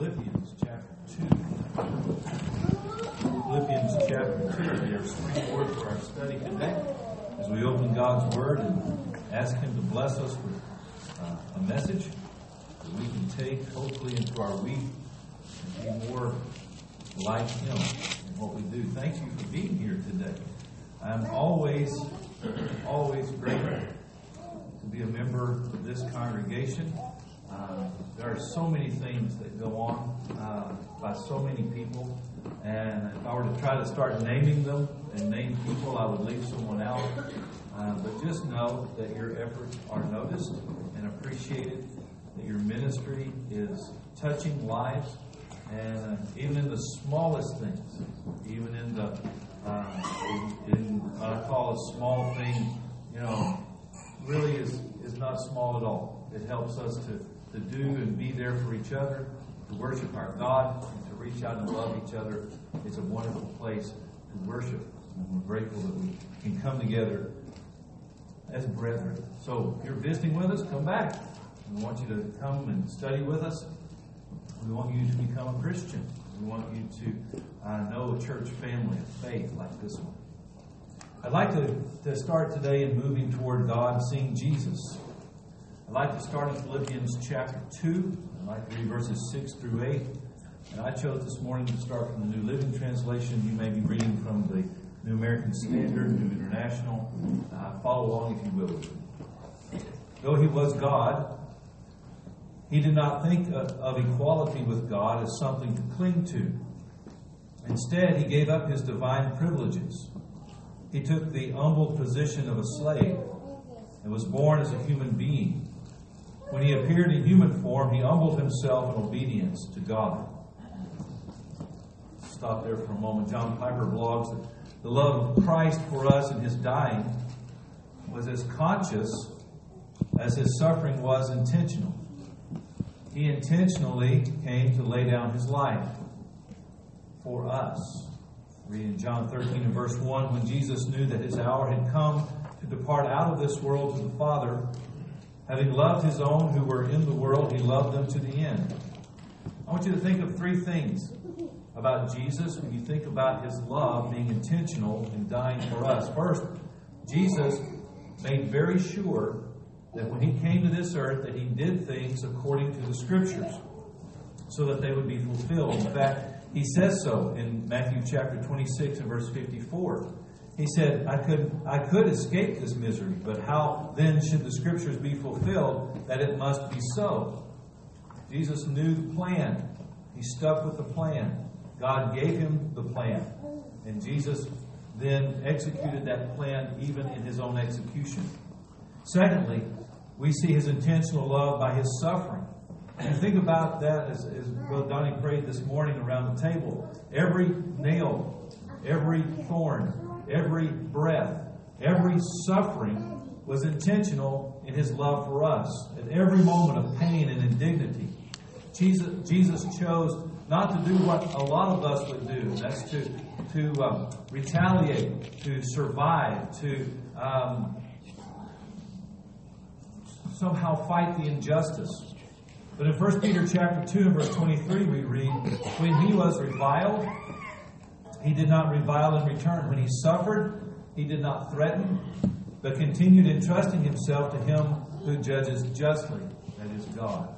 Philippians chapter 2. Philippians chapter 2. There's three words for our study today as we open God's Word and ask Him to bless us with uh, a message that we can take hopefully into our week and be more like Him in what we do. Thank you for being here today. I'm always, always grateful to be a member of this congregation. Uh, there are so many things that go on uh, by so many people, and if I were to try to start naming them and name people, I would leave someone out. Uh, but just know that your efforts are noticed and appreciated, that your ministry is touching lives, and uh, even in the smallest things, even in the uh, in, in what I call a small thing, you know, really is is not small at all. It helps us to to do and be there for each other, to worship our God, and to reach out and love each other. It's a wonderful place to worship. And we're grateful that we can come together as brethren. So if you're visiting with us, come back. We want you to come and study with us. We want you to become a Christian. We want you to uh, know a church family of faith like this one. I'd like to, to start today in moving toward God, seeing Jesus. I'd like to start in Philippians chapter 2. I'd like to read verses 6 through 8. And I chose this morning to start from the New Living Translation. You may be reading from the New American Standard, New International. Uh, follow along if you will. Though he was God, he did not think of, of equality with God as something to cling to. Instead, he gave up his divine privileges. He took the humble position of a slave and was born as a human being. When he appeared in human form, he humbled himself in obedience to God. Stop there for a moment. John Piper blogs that the love of Christ for us in his dying was as conscious as his suffering was intentional. He intentionally came to lay down his life for us. Reading John 13 and verse 1, when Jesus knew that his hour had come to depart out of this world to the Father, having loved his own who were in the world, he loved them to the end. I want you to think of three things about Jesus when you think about his love being intentional in dying for us. First, Jesus made very sure that when he came to this earth that he did things according to the scriptures so that they would be fulfilled. In fact, he says so in Matthew chapter 26 and verse 54. He said, I could, I could escape this misery, but how then should the scriptures be fulfilled that it must be so? Jesus knew the plan. He stuck with the plan. God gave him the plan. And Jesus then executed that plan even in his own execution. Secondly, we see his intentional love by his suffering. And think about that as, as Brother Donnie prayed this morning around the table. Every nail, every thorn, every breath, every suffering was intentional in his love for us. At every moment of pain and indignity, Jesus, Jesus chose not to do what a lot of us would do. That's to to um, retaliate, to survive, to um, somehow fight the injustice. But in 1 Peter chapter 2 and verse 23 we read, When he was reviled, he did not revile in return. When he suffered, he did not threaten, but continued entrusting himself to him who judges justly, that is God.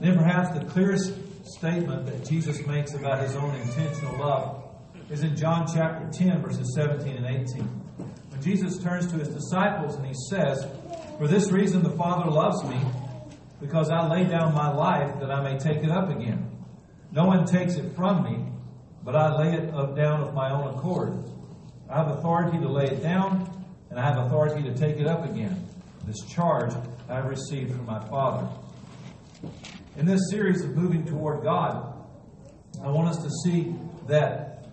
Then perhaps the clearest statement that Jesus makes about his own intentional love is in John chapter 10, verses 17 and 18. When Jesus turns to his disciples and he says, For this reason the Father loves me, because I lay down my life that I may take it up again. No one takes it from me, but I lay it up down of my own accord. I have authority to lay it down, and I have authority to take it up again. This charge I have received from my Father. In this series of moving toward God, I want us to see that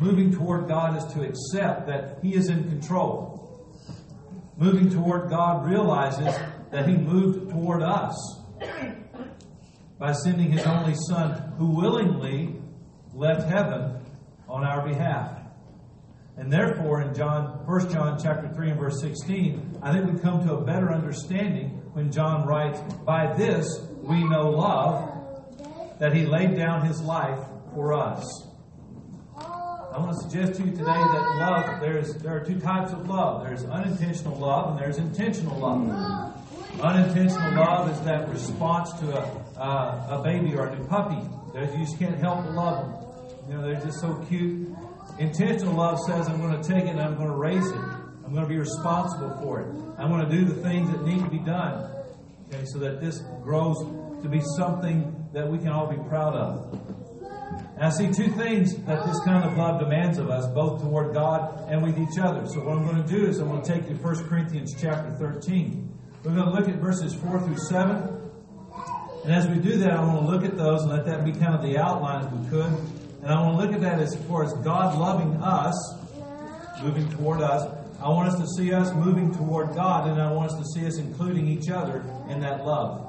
moving toward God is to accept that He is in control. Moving toward God realizes that He moved toward us by sending His only Son, who willingly left heaven on our behalf. And therefore, in John, 1 John chapter 3 and verse 16, I think we come to a better understanding when John writes, By this we know love, that he laid down his life for us. I want to suggest to you today that love, there's, there are two types of love. There's unintentional love and there's intentional love. Unintentional love is that response to a, uh, a baby or a new puppy. There's, you just can't help but love them. You know, they're just so cute. Intentional love says, I'm going to take it and I'm going to raise it. I'm going to be responsible for it. I'm going to do the things that need to be done. Okay, so that this grows to be something that we can all be proud of. And I see two things that this kind of love demands of us, both toward God and with each other. So what I'm going to do is I'm going to take you to 1 Corinthians chapter 13. We're going to look at verses 4 through 7. And as we do that, I want to look at those and let that be kind of the outline if we could. And I want to look at that as far as God loving us, moving toward us. I want us to see us moving toward God, and I want us to see us including each other in that love.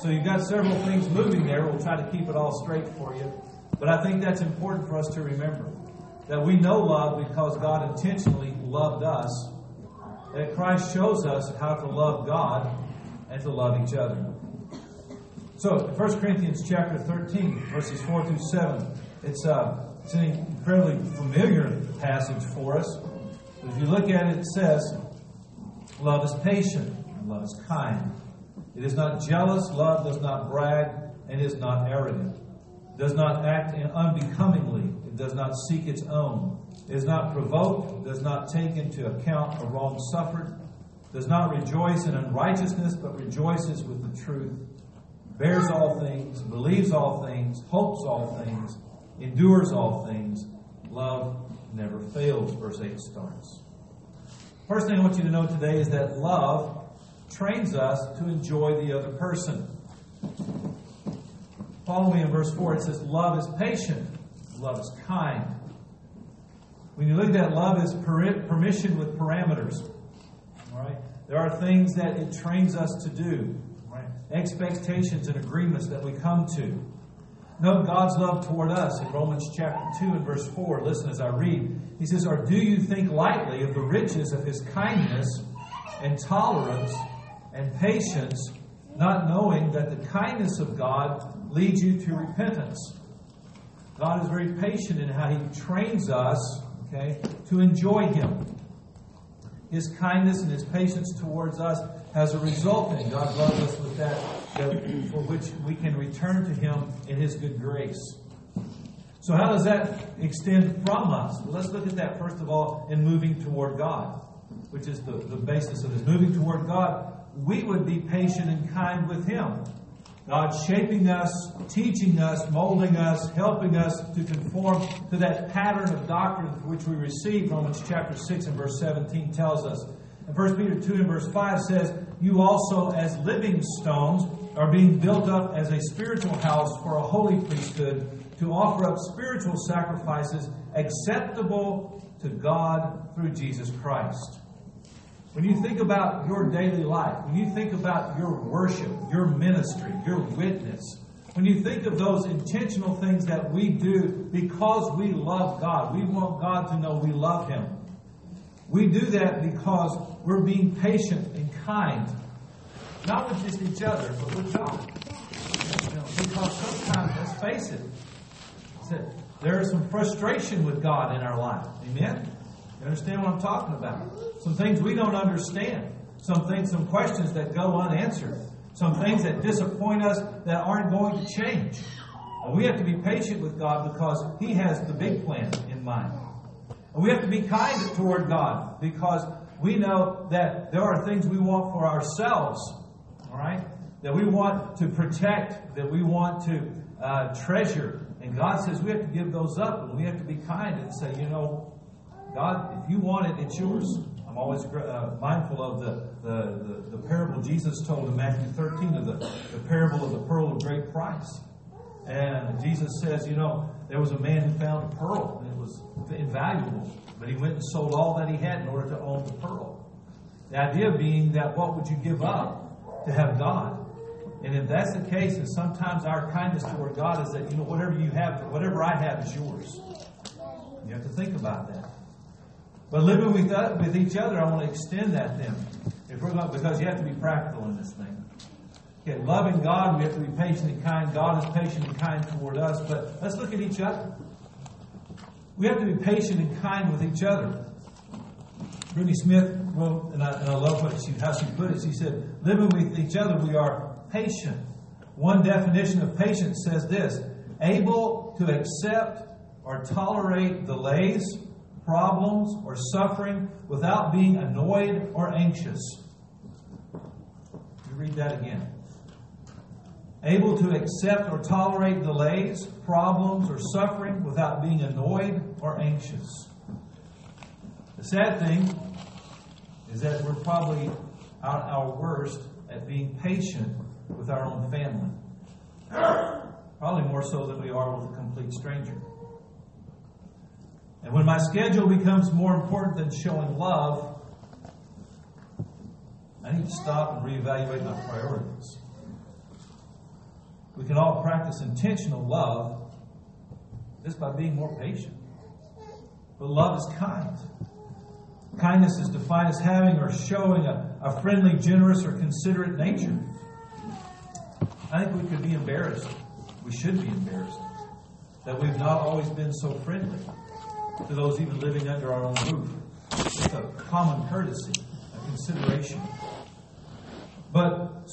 So you've got several things moving there. We'll try to keep it all straight for you. But I think that's important for us to remember that we know love because God intentionally loved us. That Christ shows us how to love God and to love each other. So, 1 Corinthians chapter 13, verses 4 through 7. It's, uh, it's an incredibly familiar passage for us. If you look at it, it says, Love is patient, and love is kind. It is not jealous, love does not brag, and is not arrogant. It does not act unbecomingly, it does not seek its own. It is not provoked, does not take into account a wrong suffered, does not rejoice in unrighteousness, but rejoices with the truth, bears all things, believes all things, hopes all things, endures all things. Love never fails, verse 8 starts. First thing I want you to know today is that love trains us to enjoy the other person. Follow me in verse 4. It says, Love is patient, love is kind. When you look at that, love is permission with parameters. All right? There are things that it trains us to do, right? expectations and agreements that we come to. Note God's love toward us in Romans chapter 2 and verse 4. Listen as I read. He says, Or do you think lightly of the riches of his kindness and tolerance and patience, not knowing that the kindness of God leads you to repentance? God is very patient in how he trains us, okay, to enjoy him. His kindness and his patience towards us has a result in God loves us with that, that for which we can return to him in his good grace. So, how does that extend from us? Well, let's look at that first of all in moving toward God, which is the, the basis of this. Moving toward God, we would be patient and kind with Him. God shaping us, teaching us, molding us, helping us to conform to that pattern of doctrine which we receive. Romans chapter 6 and verse 17 tells us. And 1 Peter 2 and verse 5 says, You also, as living stones, are being built up as a spiritual house for a holy priesthood to offer up spiritual sacrifices acceptable to God through Jesus Christ. When you think about your daily life, when you think about your worship, your ministry, your witness, when you think of those intentional things that we do because we love God, we want God to know we love Him. We do that because we're being patient and kind, not with just each other, but with God. You know, because sometimes, let's face it, there is some frustration with God in our life. Amen? You understand what I'm talking about? Some things we don't understand. Some things, some questions that go unanswered. Some things that disappoint us that aren't going to change. And we have to be patient with God because He has the big plan in mind. And we have to be kind toward God because we know that there are things we want for ourselves, all right? That we want to protect, that we want to uh, treasure. And God says we have to give those up and we have to be kind and say, you know, God, if you want it, it's yours. I'm always uh, mindful of the, the, the, the, parable Jesus told in Matthew 13 of the, the parable of the pearl of great price. And Jesus says, you know, there was a man who found a pearl, was invaluable, but he went and sold all that he had in order to own the pearl. The idea being that what would you give up to have God? And if that's the case, and sometimes our kindness toward God is that, you know, whatever you have, whatever I have is yours. You have to think about that. But living with, uh, with each other, I want to extend that then. If we're going, because you have to be practical in this thing. Okay, loving God, we have to be patient and kind. God is patient and kind toward us. But let's look at each other. We have to be patient and kind with each other. Brittany Smith wrote, and I, and I love what she, how she put it. She said, living with each other, we are patient. One definition of patience says this able to accept or tolerate delays, problems, or suffering without being annoyed or anxious. Me read that again. Able to accept or tolerate delays, problems, or suffering without being annoyed or anxious. The sad thing is that we're probably at our worst at being patient with our own family. Probably more so than we are with a complete stranger. And when my schedule becomes more important than showing love, I need to stop and reevaluate my priorities. We can all practice intentional love just by being more patient. But love is kind. Kindness is defined as having or showing a, a friendly, generous, or considerate nature. I think we could be embarrassed. We should be embarrassed that we've not always been so friendly to those even living under our own roof. It's a common courtesy, a consideration.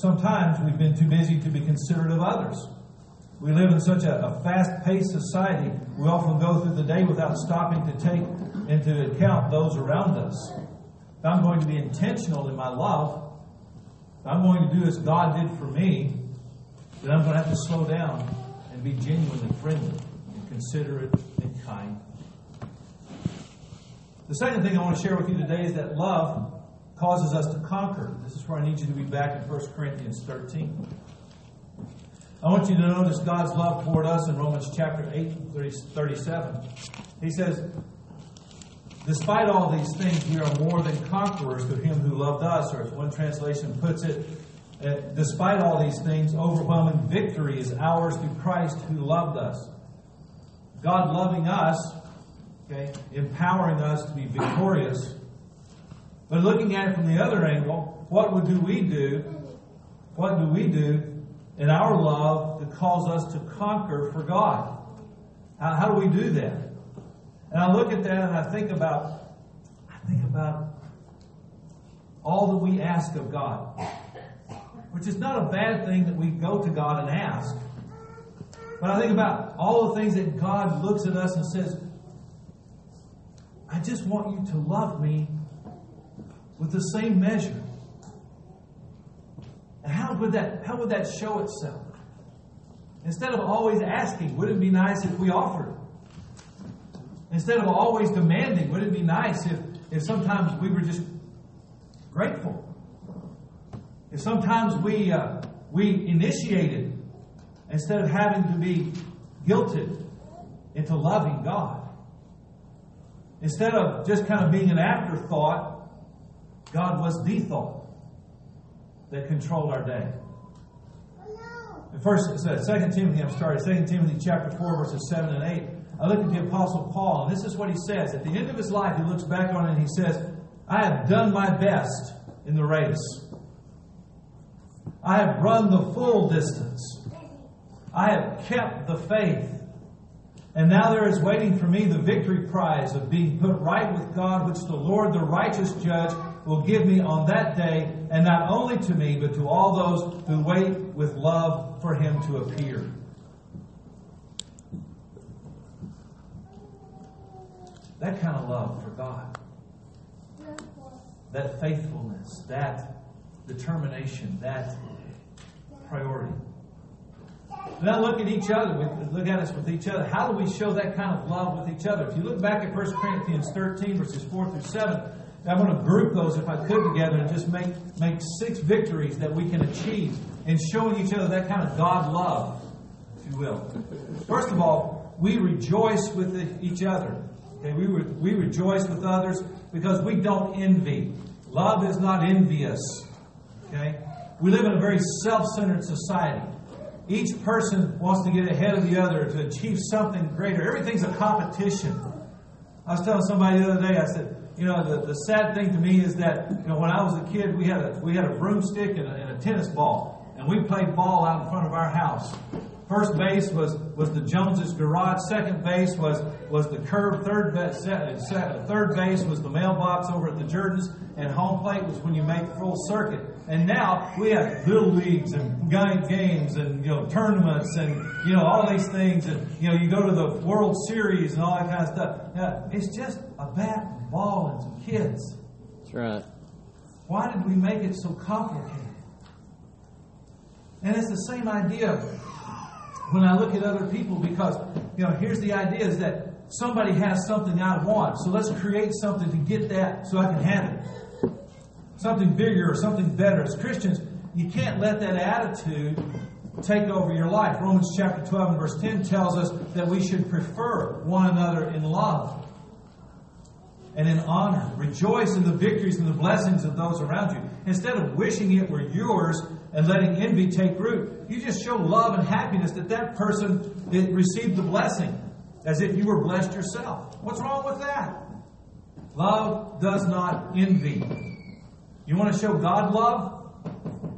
Sometimes we've been too busy to be considerate of others. We live in such a, a fast paced society, we often go through the day without stopping to take into account those around us. If I'm going to be intentional in my love, if I'm going to do as God did for me, then I'm going to have to slow down and be genuinely friendly and considerate and kind. The second thing I want to share with you today is that love causes us to conquer. This is where I need you to be back in 1 Corinthians 13. I want you to notice God's love toward us in Romans chapter 8, 37. He says, Despite all these things, we are more than conquerors through him who loved us, or as one translation puts it, uh, despite all these things, overwhelming victory is ours through Christ who loved us. God loving us, okay, empowering us to be victorious but looking at it from the other angle, what would do we do? What do we do in our love to cause us to conquer for God? How, how do we do that? And I look at that and I think about, I think about all that we ask of God, which is not a bad thing that we go to God and ask. But I think about all the things that God looks at us and says, I just want you to love me with the same measure. And how would that how would that show itself? Instead of always asking, would it be nice if we offered? Instead of always demanding, would it be nice if, if sometimes we were just grateful? If sometimes we uh, we initiated instead of having to be guilted into loving God. Instead of just kind of being an afterthought God was the thought that controlled our day. In first, Second Timothy, I'm sorry, Second Timothy chapter four, verses seven and eight. I look at the Apostle Paul, and this is what he says. At the end of his life, he looks back on it and he says, I have done my best in the race. I have run the full distance. I have kept the faith. And now there is waiting for me the victory prize of being put right with God, which the Lord, the righteous judge, will give me on that day, and not only to me, but to all those who wait with love for him to appear. That kind of love for God, that faithfulness, that determination, that priority. Now look at each other. Look at us with each other. How do we show that kind of love with each other? If you look back at 1 Corinthians 13, verses 4 through 7, I want to group those, if I could, together and just make, make six victories that we can achieve in showing each other that kind of God love, if you will. First of all, we rejoice with each other. Okay, we, re- we rejoice with others because we don't envy. Love is not envious. Okay? We live in a very self centered society. Each person wants to get ahead of the other to achieve something greater. Everything's a competition. I was telling somebody the other day, I said, you know, the, the sad thing to me is that, you know, when I was a kid, we had a, we had a broomstick and a, and a tennis ball. and we played ball out in front of our house. First base was, was the Joneses garage. Second base was, was the curb. Third, third base was the mailbox over at the Jordans. And home plate was when you made full circuit. And now we have little leagues and games and you know tournaments and you know all these things and you know you go to the World Series and all that kind of stuff. Now, it's just a bat and ball and some kids. That's right. Why did we make it so complicated? And it's the same idea when I look at other people because, you know, here's the idea is that somebody has something I want. So let's create something to get that so I can have it. Something bigger or something better. As Christians, you can't let that attitude take over your life. Romans chapter 12 and verse 10 tells us that we should prefer one another in love and in honor. Rejoice in the victories and the blessings of those around you. Instead of wishing it were yours, and letting envy take root. You just show love and happiness that that person received the blessing as if you were blessed yourself. What's wrong with that? Love does not envy. You want to show God love?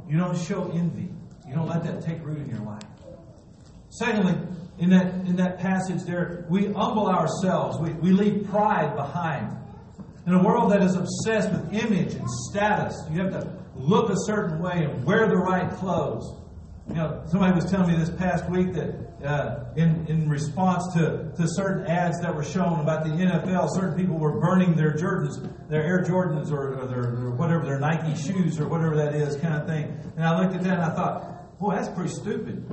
You don't show envy. You don't let that take root in your life. Secondly, in that, in that passage there, we humble ourselves. We, we leave pride behind. In a world that is obsessed with image and status, you have to look a certain way and wear the right clothes. You know, somebody was telling me this past week that uh, in, in response to, to certain ads that were shown about the NFL, certain people were burning their Jordans, their Air Jordans or, or their or whatever, their Nike shoes or whatever that is, kind of thing. And I looked at that and I thought, boy, that's pretty stupid.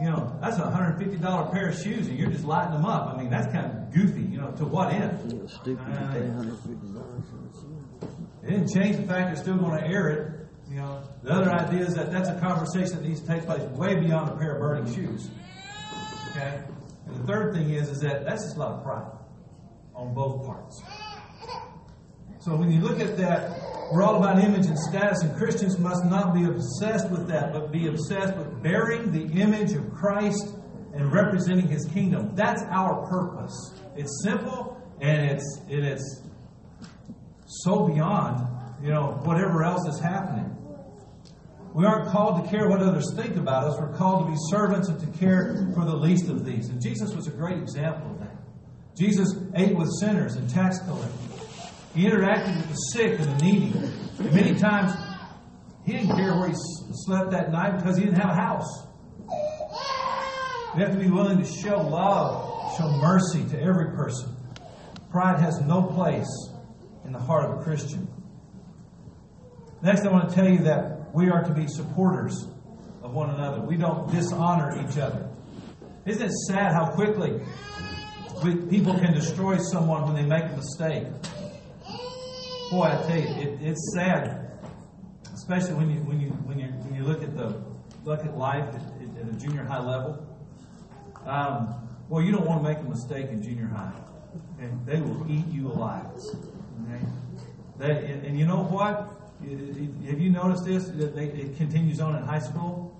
You know, that's a $150 pair of shoes and you're just lighting them up. I mean, that's kind of goofy, you know, to what end? Stupid to pay $150 it didn't change the fact they're still going to air it. You know, the other idea is that that's a conversation that needs to take place way beyond a pair of burning shoes. Okay? And the third thing is, is that that's just a lot of pride on both parts. So when you look at that, we're all about image and status, and Christians must not be obsessed with that, but be obsessed with bearing the image of Christ and representing His kingdom. That's our purpose. It's simple and it's it's so beyond, you know, whatever else is happening. We aren't called to care what others think about us. We're called to be servants and to care for the least of these. And Jesus was a great example of that. Jesus ate with sinners and tax collectors. He interacted with the sick and the needy. And many times, he didn't care where he slept that night because he didn't have a house. We have to be willing to show love, show mercy to every person. Pride has no place in the heart of a Christian. Next, I want to tell you that we are to be supporters of one another. We don't dishonor each other. Isn't it sad how quickly we, people can destroy someone when they make a mistake? Boy, I tell you, it, it's sad, especially when you when you when you when you look at the look at life at, at a junior high level. Um, well, you don't want to make a mistake in junior high, and they will eat you alive. Okay? That, and, and you know what? Have you noticed this? That they, it continues on in high school.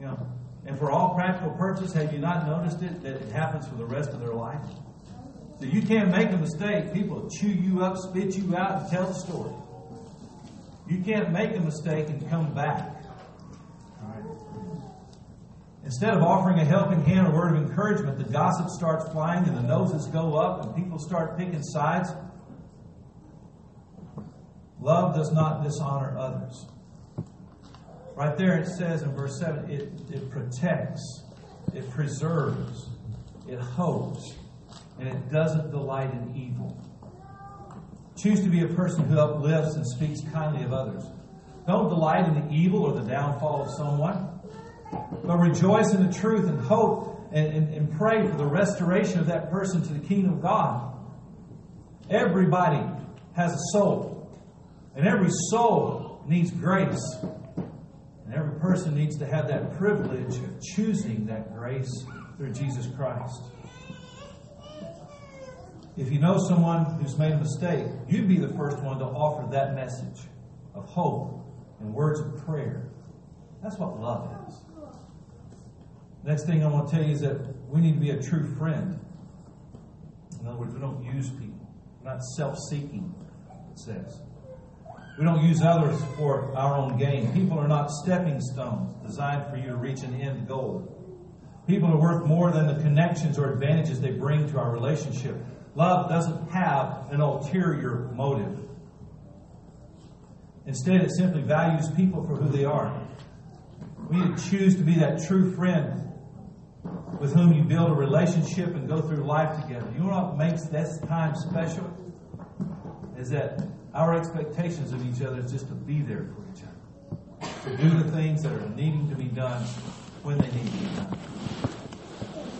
You know, and for all practical purposes, have you not noticed it that it happens for the rest of their life? So you can't make a mistake. People chew you up, spit you out, and tell the story. You can't make a mistake and come back. Instead of offering a helping hand a word of encouragement, the gossip starts flying and the noses go up and people start picking sides. Love does not dishonor others. Right there it says in verse 7 it, it protects, it preserves, it hopes, and it doesn't delight in evil. Choose to be a person who uplifts and speaks kindly of others. Don't delight in the evil or the downfall of someone, but rejoice in the truth and hope and, and, and pray for the restoration of that person to the kingdom of God. Everybody has a soul. And every soul needs grace. And every person needs to have that privilege of choosing that grace through Jesus Christ. If you know someone who's made a mistake, you'd be the first one to offer that message of hope and words of prayer. That's what love is. Next thing I want to tell you is that we need to be a true friend. In other words, we don't use people. We're not self seeking, it says. We don't use others for our own gain. People are not stepping stones designed for you to reach an end goal. People are worth more than the connections or advantages they bring to our relationship. Love doesn't have an ulterior motive. Instead, it simply values people for who they are. We need to choose to be that true friend with whom you build a relationship and go through life together. You know what makes this time special? Is that our expectations of each other is just to be there for each other, to do the things that are needing to be done when they need to be done.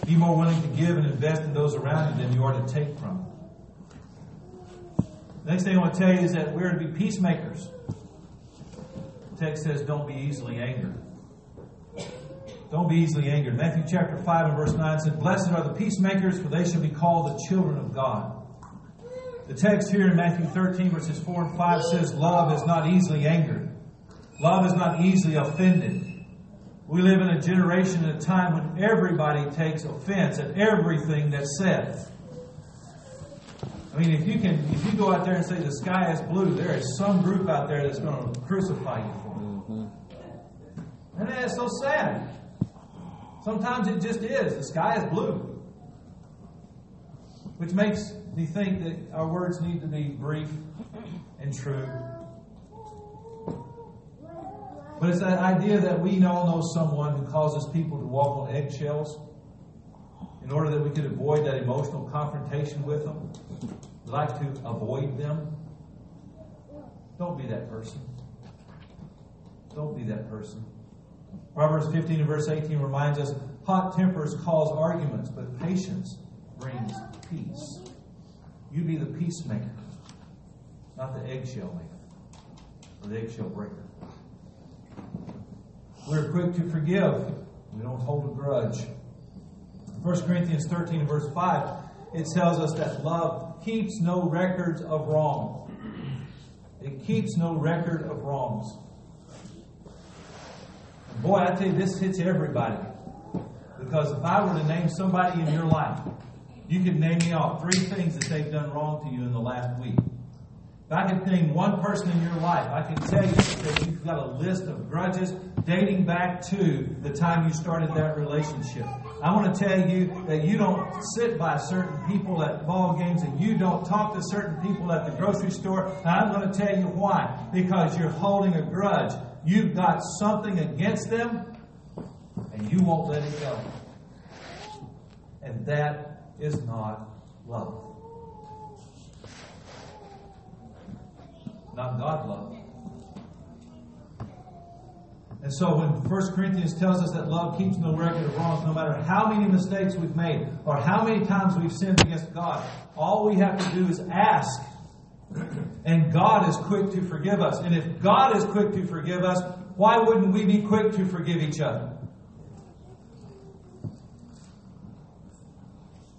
Be more willing to give and invest in those around you than you are to take from them. The next thing I want to tell you is that we're to be peacemakers. The text says, don't be easily angered. Don't be easily angered. Matthew chapter 5 and verse 9 says, Blessed are the peacemakers, for they shall be called the children of God. The text here in Matthew 13, verses 4 and 5 says, Love is not easily angered. Love is not easily offended. We live in a generation and a time when everybody takes offense at everything that's said. I mean, if you can, if you go out there and say the sky is blue, there is some group out there that's going to crucify you for it. Mm-hmm. And that's so sad. Sometimes it just is. The sky is blue. Which makes me think that our words need to be brief and true. But it's that idea that we all know someone who causes people to walk on eggshells in order that we could avoid that emotional confrontation with them. We like to avoid them. Don't be that person. Don't be that person. Proverbs 15 and verse 18 reminds us hot tempers cause arguments, but patience brings peace. You be the peacemaker, not the eggshell maker or the eggshell breaker. We're quick to forgive. We don't hold a grudge. 1 Corinthians 13 verse 5, it tells us that love keeps no records of wrong. It keeps no record of wrongs. Boy, I tell you, this hits everybody. Because if I were to name somebody in your life, you could name me off three things that they've done wrong to you in the last week. If I could name one person in your life, I can tell you that you've got a list of grudges dating back to the time you started that relationship. I want to tell you that you don't sit by certain people at ball games and you don't talk to certain people at the grocery store. And I'm going to tell you why. Because you're holding a grudge. You've got something against them and you won't let it go. And that is not love. Not God love. And so when 1 Corinthians tells us that love keeps no record of wrongs, no matter how many mistakes we've made or how many times we've sinned against God, all we have to do is ask. And God is quick to forgive us. And if God is quick to forgive us, why wouldn't we be quick to forgive each other?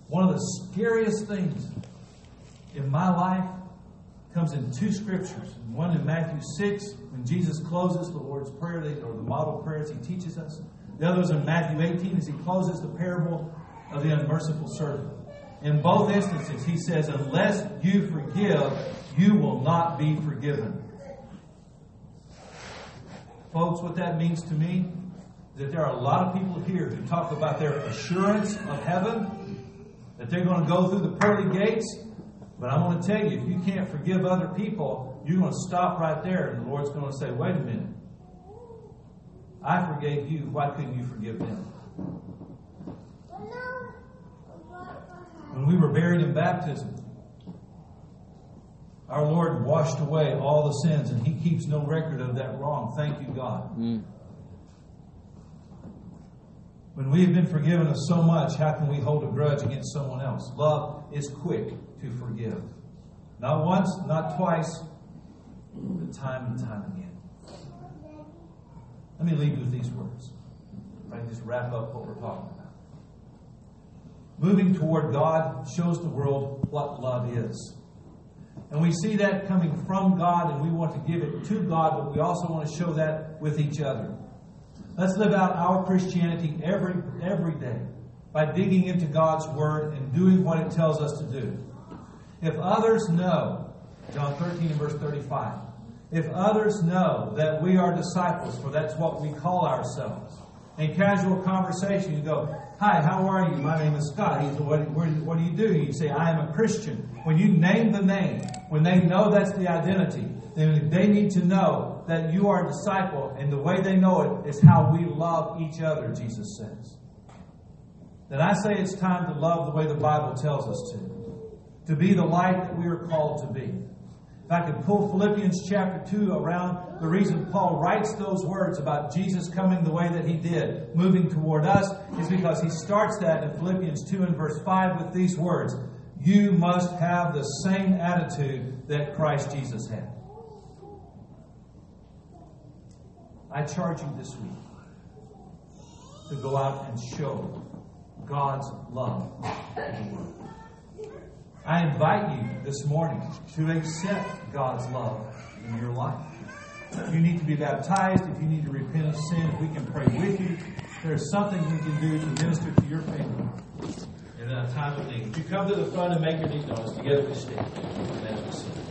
One of the scariest things in my life comes in two scriptures. One in Matthew 6, when Jesus closes the Lord's Prayer, or the model prayers he teaches us. The other is in Matthew 18 as he closes the parable of the unmerciful servant. In both instances, he says, Unless you forgive, you will not be forgiven. Folks, what that means to me is that there are a lot of people here who talk about their assurance of heaven, that they're going to go through the pearly gates. But I'm going to tell you, if you can't forgive other people, you're going to stop right there, and the Lord's going to say, Wait a minute. I forgave you. Why couldn't you forgive them? When we were buried in baptism, our Lord washed away all the sins, and He keeps no record of that wrong. Thank you, God. Mm. When we have been forgiven of so much, how can we hold a grudge against someone else? Love is quick to forgive. Not once, not twice, but time and time again. Let me leave you with these words. I just wrap up what we're talking about. Moving toward God shows the world what love is. And we see that coming from God, and we want to give it to God, but we also want to show that with each other. Let's live out our Christianity every, every day by digging into God's Word and doing what it tells us to do. If others know, John 13 verse 35, If others know that we are disciples, for that's what we call ourselves, in casual conversation, you go, Hi, how are you? My name is Scott. He said, what, what, what do you do? You say, I am a Christian. When you name the name, when they know that's the identity, then they need to know that you are a disciple, and the way they know it is how we love each other, Jesus says. Then I say it's time to love the way the Bible tells us to, to be the light that we are called to be. If I could pull Philippians chapter 2 around, the reason Paul writes those words about Jesus coming the way that he did, moving toward us, is because he starts that in Philippians 2 and verse 5 with these words You must have the same attitude that Christ Jesus had. I charge you this week to go out and show God's love in the world. I invite you this morning to accept God's love in your life. If you need to be baptized, if you need to repent of sin, if we can pray with you, there's something we can do to minister to your family in that time of need. If you come to the front and make your need known, together we stand.